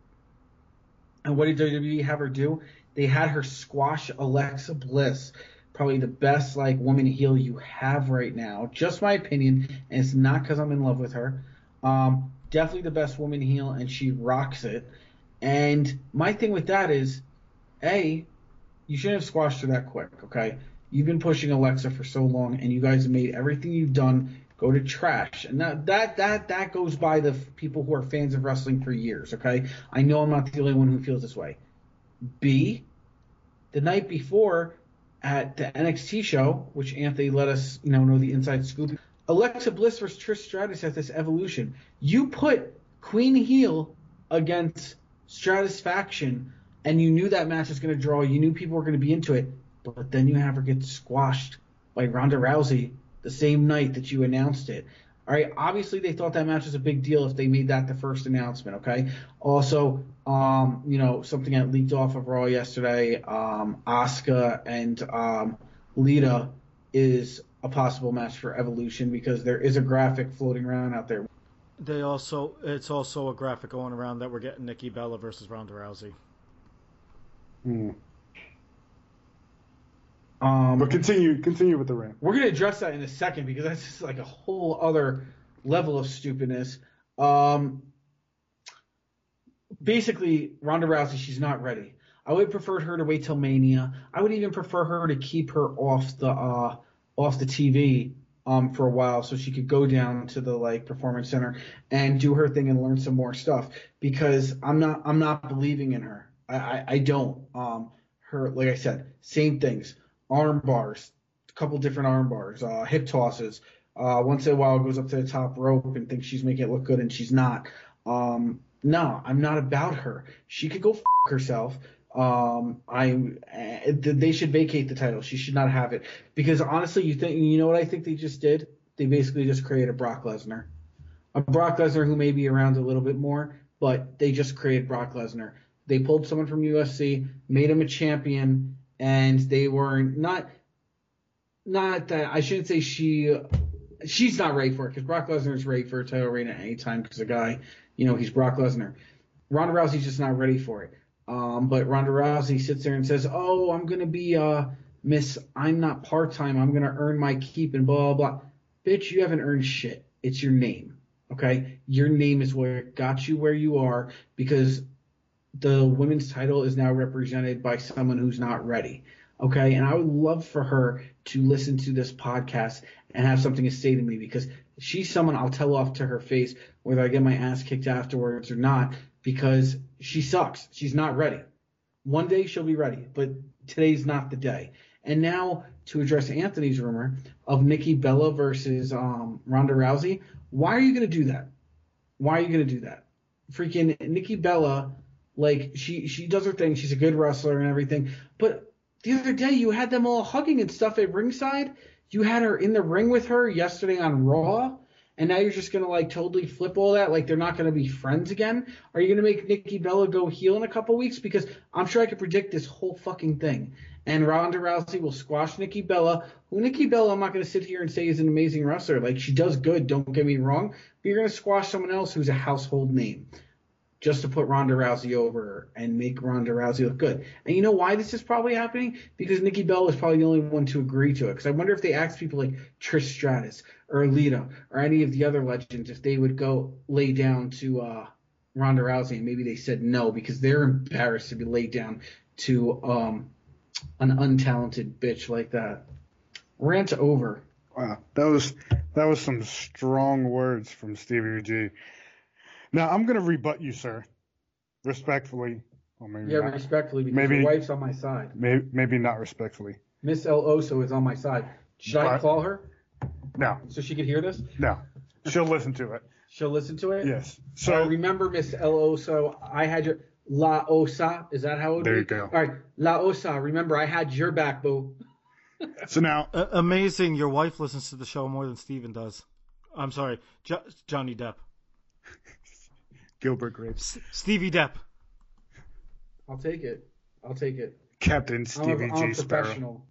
And what did WWE have her do? They had her squash Alexa Bliss, probably the best like woman heel you have right now. Just my opinion, and it's not because I'm in love with her. Um, definitely the best woman heel, and she rocks it. And my thing with that is, a, you shouldn't have squashed her that quick. Okay, you've been pushing Alexa for so long, and you guys have made everything you've done go to trash. And that that that that goes by the people who are fans of wrestling for years. Okay, I know I'm not the only one who feels this way. B, the night before, at the NXT show, which Anthony let us you know know the inside scoop. Alexa Bliss versus Trish Stratus at this Evolution. You put Queen heel against Stratus faction, and you knew that match was going to draw. You knew people were going to be into it, but then you have her get squashed by Ronda Rousey the same night that you announced it. All right, obviously they thought that match was a big deal if they made that the first announcement. Okay. Also, um, you know, something that leaked off of Raw yesterday, um, Asuka and um, Lita is a possible match for Evolution because there is a graphic floating around out there. They also, it's also a graphic going around that we're getting Nikki Bella versus Ronda Rousey. Hmm. Um, But continue, continue with the rant. We're gonna address that in a second because that's just like a whole other level of stupidness. Um, basically, Ronda Rousey, she's not ready. I would prefer her to wait till Mania. I would even prefer her to keep her off the uh, off the TV um, for a while so she could go down to the like performance center and do her thing and learn some more stuff because I'm not I'm not believing in her. I I, I don't. Um, her like I said, same things. Arm bars, a couple different arm bars, uh, hip tosses. Uh, once in a while goes up to the top rope and thinks she's making it look good and she's not. Um, no, I'm not about her. She could go f- herself. Um, I uh, they should vacate the title. She should not have it because honestly, you think you know what I think they just did? They basically just created Brock Lesnar, a Brock Lesnar who may be around a little bit more, but they just created Brock Lesnar. They pulled someone from UFC, made him a champion, and they were not not that I shouldn't say she she's not ready for it because Brock Lesnar's ready for a title reign at any time because the guy, you know, he's Brock Lesnar. Ronda Rousey's just not ready for it. Um, but Ronda Rousey sits there and says, "Oh, I'm gonna be uh Miss. I'm not part time. I'm gonna earn my keep and blah blah blah." Bitch, you haven't earned shit. It's your name. Okay, your name is what got you where you are because the women's title is now represented by someone who's not ready. Okay, and I would love for her to listen to this podcast and have something to say to me because she's someone I'll tell off to her face whether I get my ass kicked afterwards or not because she sucks. She's not ready. One day she'll be ready, but today's not the day. And now to address Anthony's rumor of Nikki Bella versus um, Ronda Rousey, why are you going to do that? Why are you going to do that? Freaking Nikki Bella, like she she does her thing. She's a good wrestler and everything. But the other day you had them all hugging and stuff at ringside. You had her in the ring with her yesterday on Raw, and now you're just gonna like totally flip all that. Like they're not gonna be friends again. Are you gonna make Nikki Bella go heel in a couple weeks? Because I'm sure I could predict this whole fucking thing. And Ronda Rousey will squash Nikki Bella. Who Nikki Bella, I'm not gonna sit here and say is an amazing wrestler. Like she does good. Don't get me wrong. But you're gonna squash someone else who's a household name just to put Ronda Rousey over and make Ronda Rousey look good. And you know why this is probably happening? Because Nikki Bella is probably the only one to agree to it. Because I wonder if they asked people like Trish Stratus or Alita or any of the other legends if they would go lay down to uh, Ronda Rousey, and maybe they said no because they're embarrassed to be laid down to um, an untalented bitch like that. Rant over. Wow, that was that was some strong words from Stevie G. Now I'm gonna rebut you, sir, respectfully. Or maybe Yeah, not. respectfully, because Maybe- your wife's on my side. Maybe, maybe not respectfully. Miss El Oso is on my side. Should I call her No, so she could hear this? no. She'll listen to it. She'll listen to it. Yes. So So remember, Miss El Oso, I had your La Osa. Is that how it would There be? you go. All right, La Osa. Remember, I had your back, boo. so now Uh, amazing, your wife listens to the show more than Steven does. I'm sorry, jo- Johnny Depp. Gilbert Grapes, Stevie Depp. I'll take it. I'll take it. Captain I'm Stevie a, I'm G. a Sparrow. professional.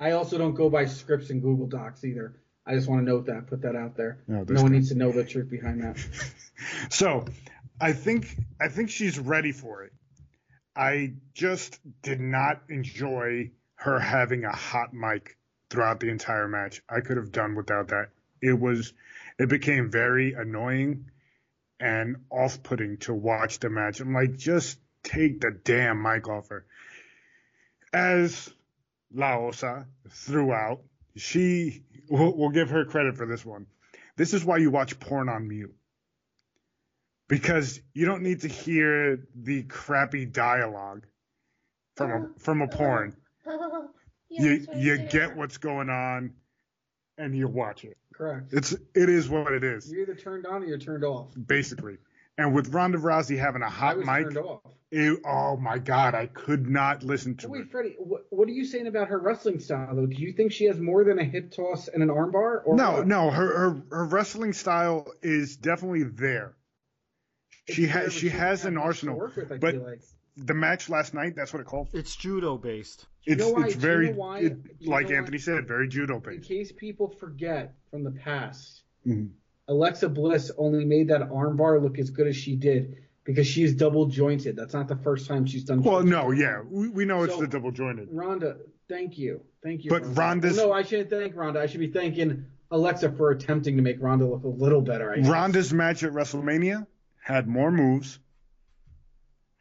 I also don't go by scripts in Google Docs either. I just want to note that, put that out there. No, no one needs to know the truth behind that. So, I think I think she's ready for it. I just did not enjoy her having a hot mic throughout the entire match. I could have done without that. It was it became very annoying and off-putting to watch the match. I'm like, just take the damn mic off her. As Laosa throughout, she we'll, we'll give her credit for this one. This is why you watch porn on mute because you don't need to hear the crappy dialogue from a from a porn. Yeah, you that's what I you get what's going on, and you watch it. Correct. It's it is what it is, You're either turned on or you're turned off. basically. And with Ronda Rousey having a hot was mic, turned off. it- oh my god, I could not listen to Wait, it. Freddie, what, what are you saying about her wrestling style though? Do you think she has more than a hip toss and an armbar? Or No, what? no, her, her her wrestling style is definitely there. She has whatever she has an arsenal, work with, I but feel like. the match last night, that's what it called. It's judo based. You It's why- it's very why- it- like know why- Anthony said, very judo based. In case people forget from the past, Mhm. Alexa Bliss only made that armbar look as good as she did because she's double jointed. That's not the first time she's done. Well, no, yeah, we, we know it's So- the double jointed. Ronda, thank you, thank you. But Ronda. No, I shouldn't thank Ronda. I should be thanking Alexa for attempting to make Ronda look a little better. I guess. Ronda's match at WrestleMania had more moves,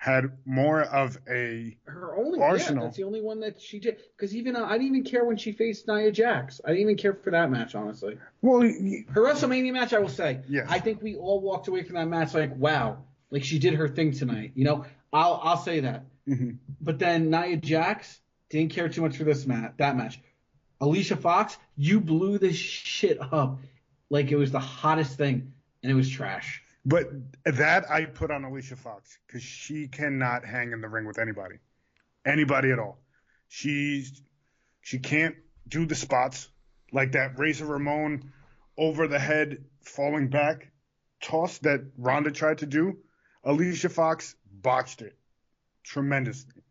had more of a her only Arsenal. Yeah, that's the only one that she did. Because even uh, I didn't even care when she faced Nia Jax. I didn't even care for that match, honestly. well, Her WrestleMania match, I will say. Yes. I think we all walked away from that match like, wow, like she did her thing tonight. You know, I'll I'll say that. mhm. But then Nia Jax didn't care too much for this match. That match. Alicia Fox, you blew this shit up like it was the hottest thing, and it was trash. But that I put on Alicia Fox because she cannot hang in the ring with anybody, anybody at all. She's she can't do the spots like that Razor Ramon over the head falling back toss that Ronda tried to do. Alicia Fox botched it tremendously.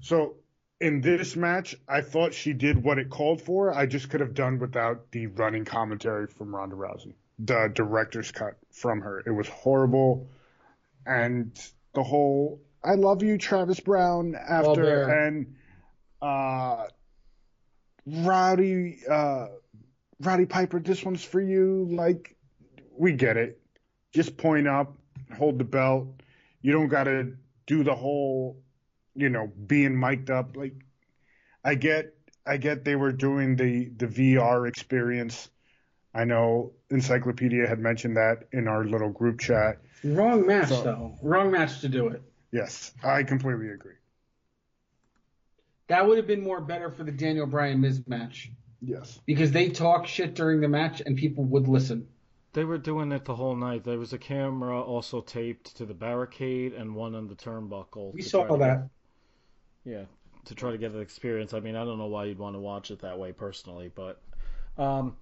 So in this match, I thought she did what it called for. I just could have done without the running commentary from Ronda Rousey, the director's cut from her. It was horrible, and the whole "I love you, Travis Browne" after and uh, Rowdy uh, Rowdy Piper, this one's for you. Like we get it. Just point up, hold the belt. You don't got to do the whole, you know, being mic'd up. Like, I get, I get they were doing the the VR experience. I know Encyclopedia had mentioned that in our little group chat. Wrong match So- though. Wrong match to do it. Yes, I completely agree. That would have been more better for the Daniel Bryan Miz match Yes. because they talk shit during the match and people would listen. They were doing it the whole night. There was a camera also taped to the barricade and one on the turnbuckle. We saw try to that. Get, yeah, to try to get an experience. I mean, I don't know why you'd want to watch it that way personally, but um,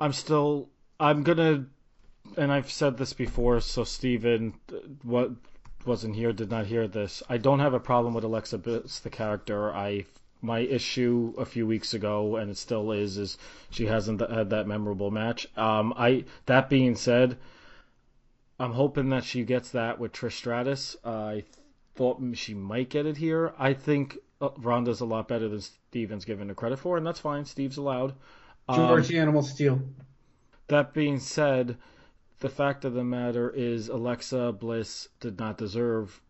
I'm still. I'm gonna, and I've said this before. So Steven, what wasn't here did not hear this. I don't have a problem with Alexa Bliss, the character. I my issue a few weeks ago, and it still is, is she hasn't had that memorable match. Um, I that being said, I'm hoping that she gets that with Trish Stratus. Uh, I thought she might get it here. I think uh, Ronda's a lot better than Steven's given her credit for, and that's fine. Steve's allowed. Um, George Animal Steel. that being said, the fact of the matter is Alexa Bliss did not deserve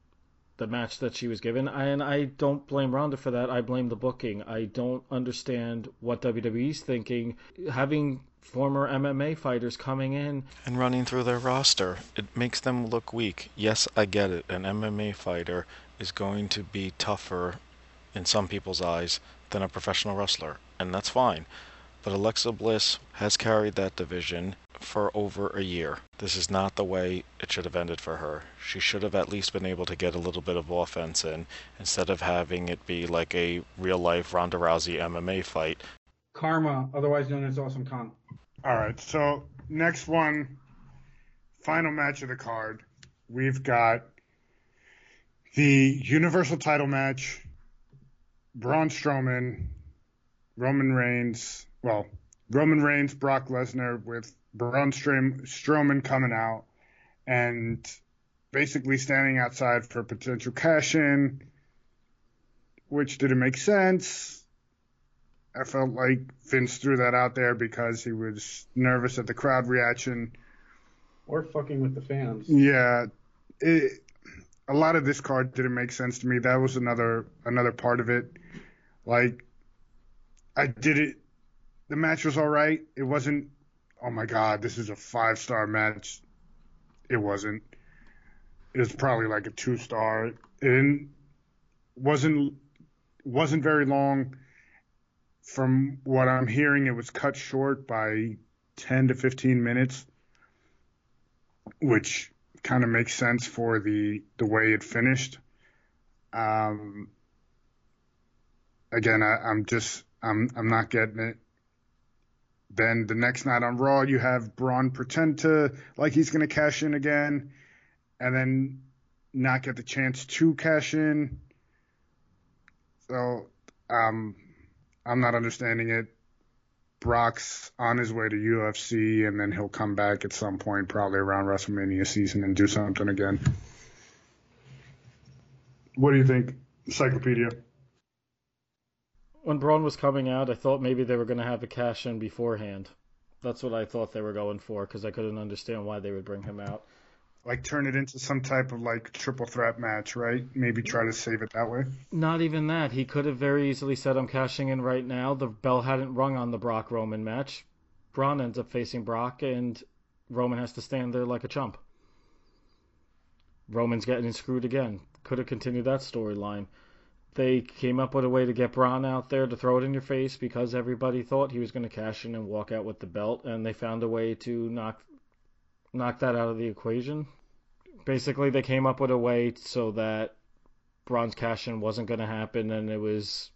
the match that she was given, and I don't blame Ronda for that. I blame the booking. I don't understand what WWE's thinking. Having former MMA fighters coming in, and running through their roster. It makes them look weak. Yes, I get it. An MMA fighter is going to be tougher in some people's eyes than a professional wrestler, and that's fine. But Alexa Bliss has carried that division for over a year. This is not the way it should have ended for her. She should have at least been able to get a little bit of offense in instead of having it be like a real life Ronda Rousey MMA fight Karma, otherwise known as Awesome Kong. All right. So next one, final match of the card. We've got the Universal Title match. Braun Strowman, Roman Reigns. Well, Roman Reigns, Brock Lesnar with Braun Strowman coming out and basically standing outside for potential cash in, which didn't make sense. I felt like Vince threw that out there because he was nervous at the crowd reaction. Or fucking with the fans. Yeah, it, a lot of this card didn't make sense to me. That was another another part of it. Like, I did it. The match was all right. It wasn't. Oh my god, this is a five star match. It wasn't. It was probably like a two star. It didn't, wasn't wasn't very long. from what I'm hearing, it was cut short by 10 to 15 minutes, which kind of makes sense for the the way it finished. Um, again, I, I'm just I'm I'm not getting it. Then the next night on Raw, you have Braun pretend to like he's going to cash in again, and then not get the chance to cash in. So um, I'm not understanding it. Brock's on his way to UFC, and then he'll come back at some point, probably around WrestleMania season, and do something again. What do you think, Encyclopedia? When Braun was coming out, I thought maybe they were going to have a cash in beforehand. That's what I thought they were going for because I couldn't understand why they would bring him out. Like turn it into some type of like triple threat match, right? Maybe try to save it that way. Not even that. He could have very easily said, I'm cashing in right now. The bell hadn't rung on the Brock Roman match. Braun ends up facing Brock, and Roman has to stand there like a chump. Roman's getting screwed again. Could have continued that storyline. They came up with a way to get Braun out there to throw it in your face because everybody thought he was going to cash in and walk out with the belt, and they found a way to knock knock that out of the equation. Basically, they came up with a way so that Braun's cash in wasn't going to happen, and it was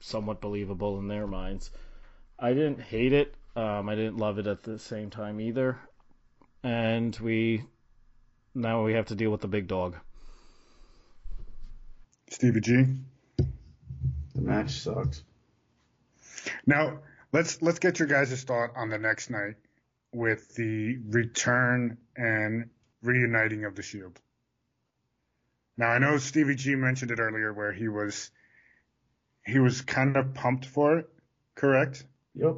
somewhat believable in their minds. I didn't hate it. Um, I didn't love it at the same time either. And we now we have to deal with the big dog. Stevie G. The match sucked. Now let's let's get your guys' thought on the next night with the return and reuniting of the Shield. Now I know Stevie G mentioned it earlier where he was he was kind of pumped for it, correct? Yep.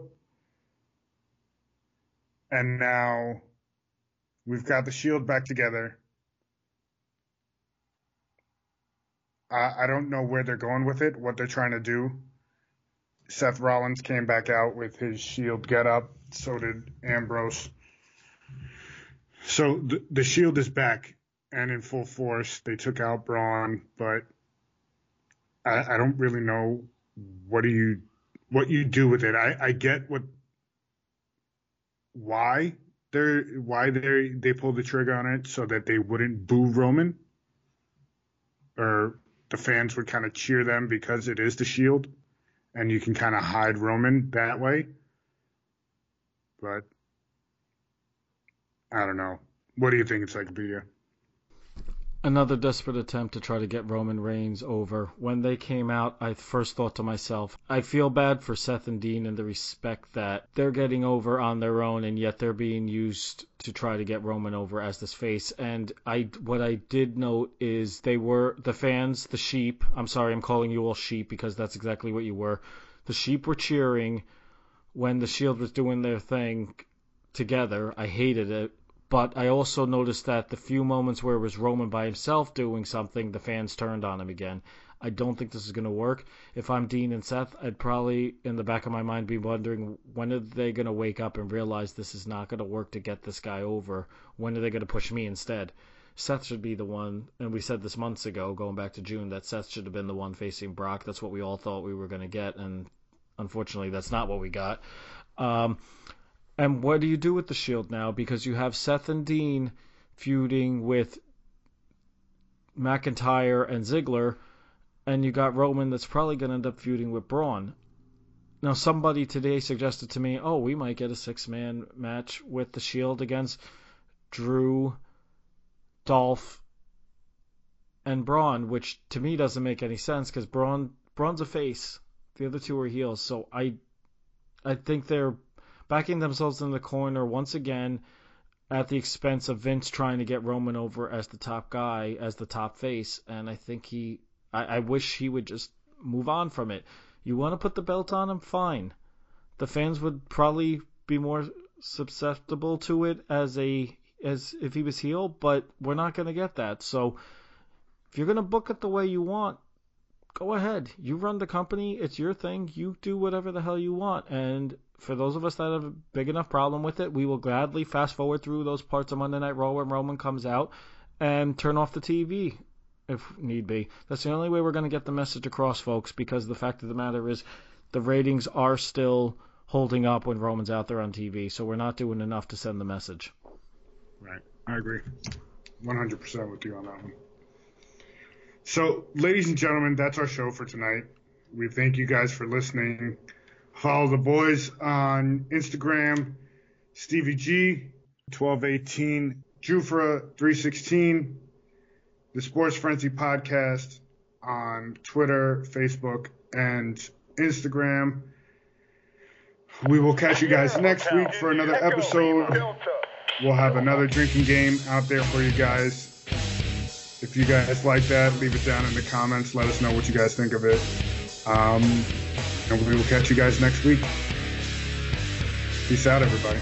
And now we've got the Shield back together. I, don't know where they're going with it, what they're trying to do. Seth Rollins came back out with his Shield getup. So did Ambrose. So the, the Shield is back and in full force. They took out Braun, but I, I don't really know what do you what you do with it. I, I get what why they're why they they pulled the trigger on it so that they wouldn't boo Roman or the fans would kind of cheer them because it is the Shield and you can kind of hide Roman that way. But I don't know. What do you think, Encyclopedia? Another desperate attempt to try to get Roman Reigns over. When they came out, I first thought to myself, I feel bad for Seth and Dean in the respect that they're getting over on their own and yet they're being used to try to get Roman over as this face. And I what I did note is they were the fans, the sheep. I'm sorry, I'm calling you all sheep because that's exactly what you were. The sheep were cheering when the Shield was doing their thing together. I hated it but I also noticed that the few moments where it was Roman by himself doing something, the fans turned on him again. I don't think this is going to work. If I'm Dean and Seth, I'd probably, in the back of my mind, be wondering when are they going to wake up and realize this is not going to work to get this guy over? When are they going to push me instead? Seth should be the one, and we said this months ago, going back to June, that Seth should have been the one facing Brock. That's what we all thought we were going to get, and unfortunately, that's not what we got. Um, and what do you do with the Shield now? Because you have Seth and Dean feuding with McIntyre and Ziggler, and you got Roman that's probably going to end up feuding with Braun. Now, somebody today suggested to me, oh, we might get a six man match with the Shield against Drew, Dolph, and Braun, which to me doesn't make any sense because Braun Braun's a face. The other two are heels, so I I think they're backing themselves in the corner once again at the expense of Vince trying to get Roman over as the top guy, as the top face. And I think he, I, I wish he would just move on from it. You want to put the belt on him? Fine. The fans would probably be more susceptible to it as a as if he was heel, but we're not going to get that. So if you're going to book it the way you want, go ahead. You run the company. It's your thing. You do whatever the hell you want. And for those of us that have a big enough problem with it, we will gladly fast forward through those parts of Monday Night Raw when Roman comes out and turn off the TV if need be. That's the only way we're going to get the message across, folks, because the fact of the matter is the ratings are still holding up when Roman's out there on TV. So we're not doing enough to send the message. Right. I agree. 100% with you on that one. So, ladies and gentlemen, that's our show for tonight. We thank you guys for listening. Follow the boys on Instagram, Stevie G, 1218, Jufra 316, the Sports Frenzy Podcast on Twitter, Facebook, and Instagram. We will catch you guys next week for another episode. We'll have another drinking game out there for you guys. If you guys like that, leave it down in the comments. Let us know what you guys think of it. Um, and we will catch you guys next week. Peace out, everybody.